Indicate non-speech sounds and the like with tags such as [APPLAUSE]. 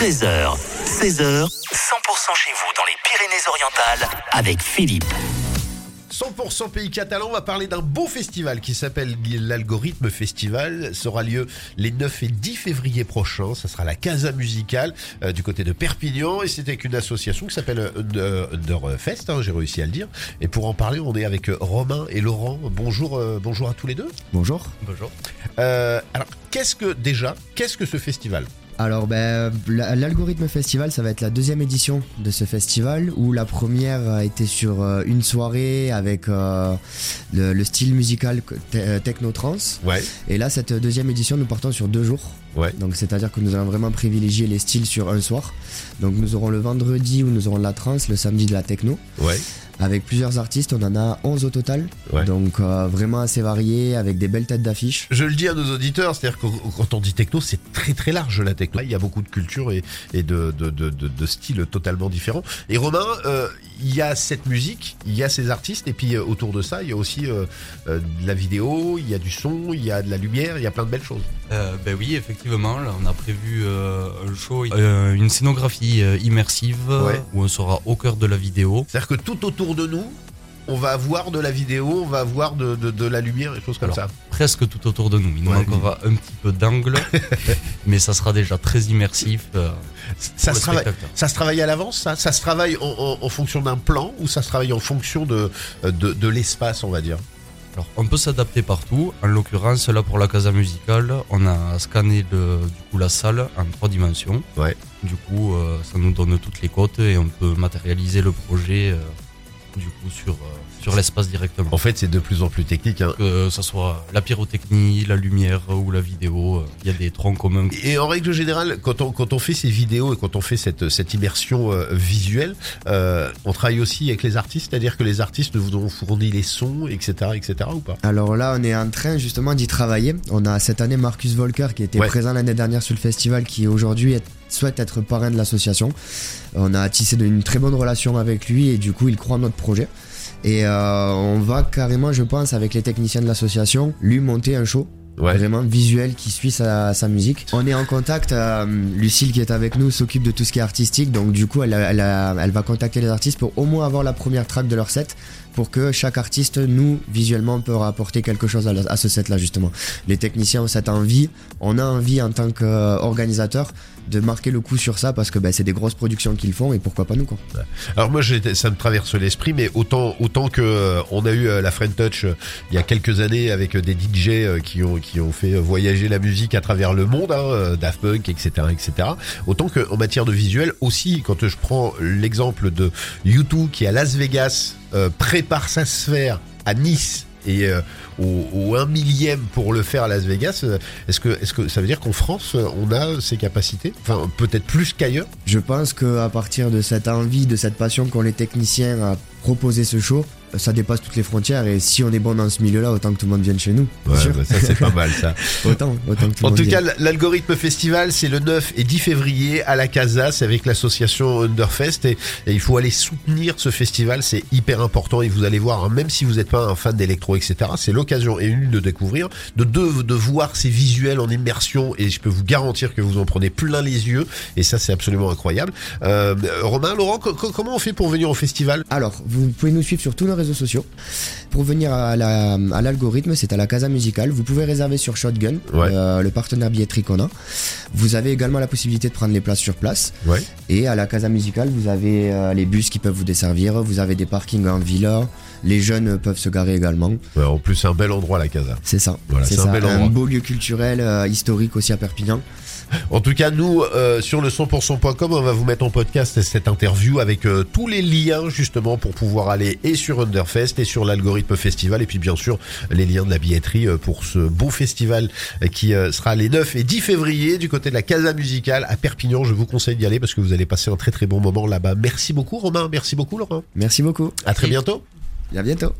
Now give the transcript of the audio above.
13h, 16h, 100% chez vous dans les Pyrénées-Orientales avec Philippe. 100% pays catalan, on va parler d'un beau festival qui s'appelle l'Algorithme Festival. Ça aura lieu les 9 et 10 février prochains. Ça sera la Casa Musicale euh, du côté de Perpignan et c'est avec une association qui s'appelle Underfest, hein, j'ai réussi à le dire. Et pour en parler, on est avec euh, Romain et Laurent. Bonjour, euh, bonjour à tous les deux. Bonjour. Bonjour. Euh, alors, qu'est-ce que déjà, qu'est-ce que ce festival? Alors, ben, la- l'Algorithme Festival, ça va être la deuxième édition de ce festival où la première a été sur euh, une soirée avec euh, le, le style musical euh, techno-trance. Ouais, Et là, cette deuxième édition, nous partons sur deux jours. Ouais. Donc, c'est-à-dire que nous allons vraiment privilégier les styles sur un soir. Donc, nous aurons le vendredi où nous aurons de la trance, le samedi de la techno. Ouais, Avec plusieurs artistes, on en a 11 au total. Ouais. Donc, euh, vraiment assez varié, avec des belles têtes d'affiche. Je le dis à nos auditeurs, c'est-à-dire que quand on dit techno, c'est très très large la techno. Il y a beaucoup de cultures et, et de, de, de, de, de styles totalement différents. Et Romain, euh, il y a cette musique, il y a ces artistes, et puis euh, autour de ça, il y a aussi euh, euh, de la vidéo, il y a du son, il y a de la lumière, il y a plein de belles choses. Ben oui, effectivement, là, on a prévu un show, une scénographie immersive Ouais. où on sera au cœur de la vidéo. C'est-à-dire que tout autour de nous, on va avoir de la vidéo, on va avoir de, de, de la lumière, des choses comme Alors, ça. Presque tout autour de nous. Il nous manquera un petit peu d'angle, [LAUGHS] mais ça sera déjà très immersif. euh, Ça pour se, le travaille, spectateur. ça se travaille à l'avance, ça Ça se travaille en, en- en fonction d'un plan ou ça se travaille en fonction de, de, de l'espace, on va dire? Alors, on peut s'adapter partout. En l'occurrence, là pour la casa musicale, on a scanné le- du coup la salle en trois dimensions. Ouais. Du coup, euh, ça nous donne toutes les cotes et on peut matérialiser le projet euh, du coup sur euh, sur l'espace directement. En fait, c'est de plus en plus technique. Hein. que ce soit la pyrotechnie, la lumière ou la vidéo, euh, il y a des troncs communs. Et en règle générale, quand on, quand on fait ces vidéos et quand on fait cette, cette immersion euh, visuelle, euh, on travaille aussi avec les artistes, c'est-à-dire que les artistes vous ont fourni les sons, etc., etc., ou pas? Alors là, on est en train justement d'y travailler. On a cette année Marcus Volker qui était Ouais. présent l'année dernière sur le festival, qui aujourd'hui est- souhaite être parrain de l'association. On a tissé une très bonne relation avec lui et du coup, il croit en notre projet. Et euh, on va carrément, je pense, avec les techniciens de l'association, lui monter un show. Ouais. Vraiment visuel qui suit sa, sa musique. On est en contact. euh, Lucille qui est avec nous s'occupe de tout ce qui est artistique. Donc du coup, elle, va contacter les artistes pour au moins avoir la première track de leur set pour que chaque artiste, nous, visuellement, peut rapporter quelque chose à, la- à ce set-là, justement. Les techniciens ont cette envie, on a envie en tant qu'organisateur de marquer le coup sur ça parce que ben, c'est des grosses productions qu'ils font et pourquoi pas nous, quoi. Alors moi, ça me traverse l'esprit, mais autant autant que euh, on a eu euh, la Friend Touch euh, il y a quelques années avec des DJ qui ont qui ont fait voyager la musique à travers le monde, hein, Daft Punk, etc., etc. Autant que en matière de visuel aussi, quand je prends l'exemple de U2 qui à Las Vegas prépare sa sphère à Nice et euh, au, au un millième pour le faire à Las Vegas, euh, est-ce que est-ce que ça veut dire qu'en France euh, on a ces capacités, enfin peut-être plus qu'ailleurs? Je pense qu'à partir de cette envie, de cette passion qu'ont les techniciens à proposer ce show, ça dépasse toutes les frontières et si on est bon dans ce milieu-là, autant que tout le monde vienne chez nous. Ouais, bah, ça c'est pas mal ça. [LAUGHS] Autant, autant que tout le En monde tout vienne. cas, l'algorithme festival, c'est le 9 et 10 février à la Casa, c'est avec l'association Underfest et, et il faut aller soutenir ce festival, c'est hyper important et vous allez voir, hein, même si vous n'êtes pas un fan d'électro, etc., c'est l'occasion et une de découvrir, de deux, de voir ces visuels en immersion et je peux vous garantir que vous en prenez plein les yeux et ça c'est absolument incroyable. Euh, Romain, Laurent, co- co- comment on fait pour venir au festival? Alors, vous pouvez nous suivre sur tous nos réseaux sociaux. Pour venir à la- à l'algorithme, c'est à la Casa Musicale. Vous pouvez réserver sur Shotgun, Ouais. euh, le partenaire billetterie qu'on a. Vous avez également la possibilité de prendre les places sur place. Ouais. Et à la Casa Musicale, vous avez euh, les bus qui peuvent vous desservir. Vous avez des parkings en villa. Les jeunes peuvent se garer également. Ouais, En plus, c'est un bel endroit la Casa. C'est ça. Voilà, c'est un bel endroit. beau lieu culturel, euh, historique aussi à Perpignan. En tout cas, nous, euh, sur le 100%.com, on va vous mettre en podcast cette interview avec euh, tous les liens justement pour pouvoir aller et sur Underfest et sur l'algorithme festival et puis bien sûr les liens de la billetterie euh, pour ce beau festival euh, qui sera les 9 et 10 février du côté de la Casa Musicale à Perpignan. Je vous conseille d'y aller parce que vous allez passer un très très bon moment là-bas. Merci beaucoup Romain, merci beaucoup Laurent. Merci beaucoup. À très bientôt. Et à bientôt.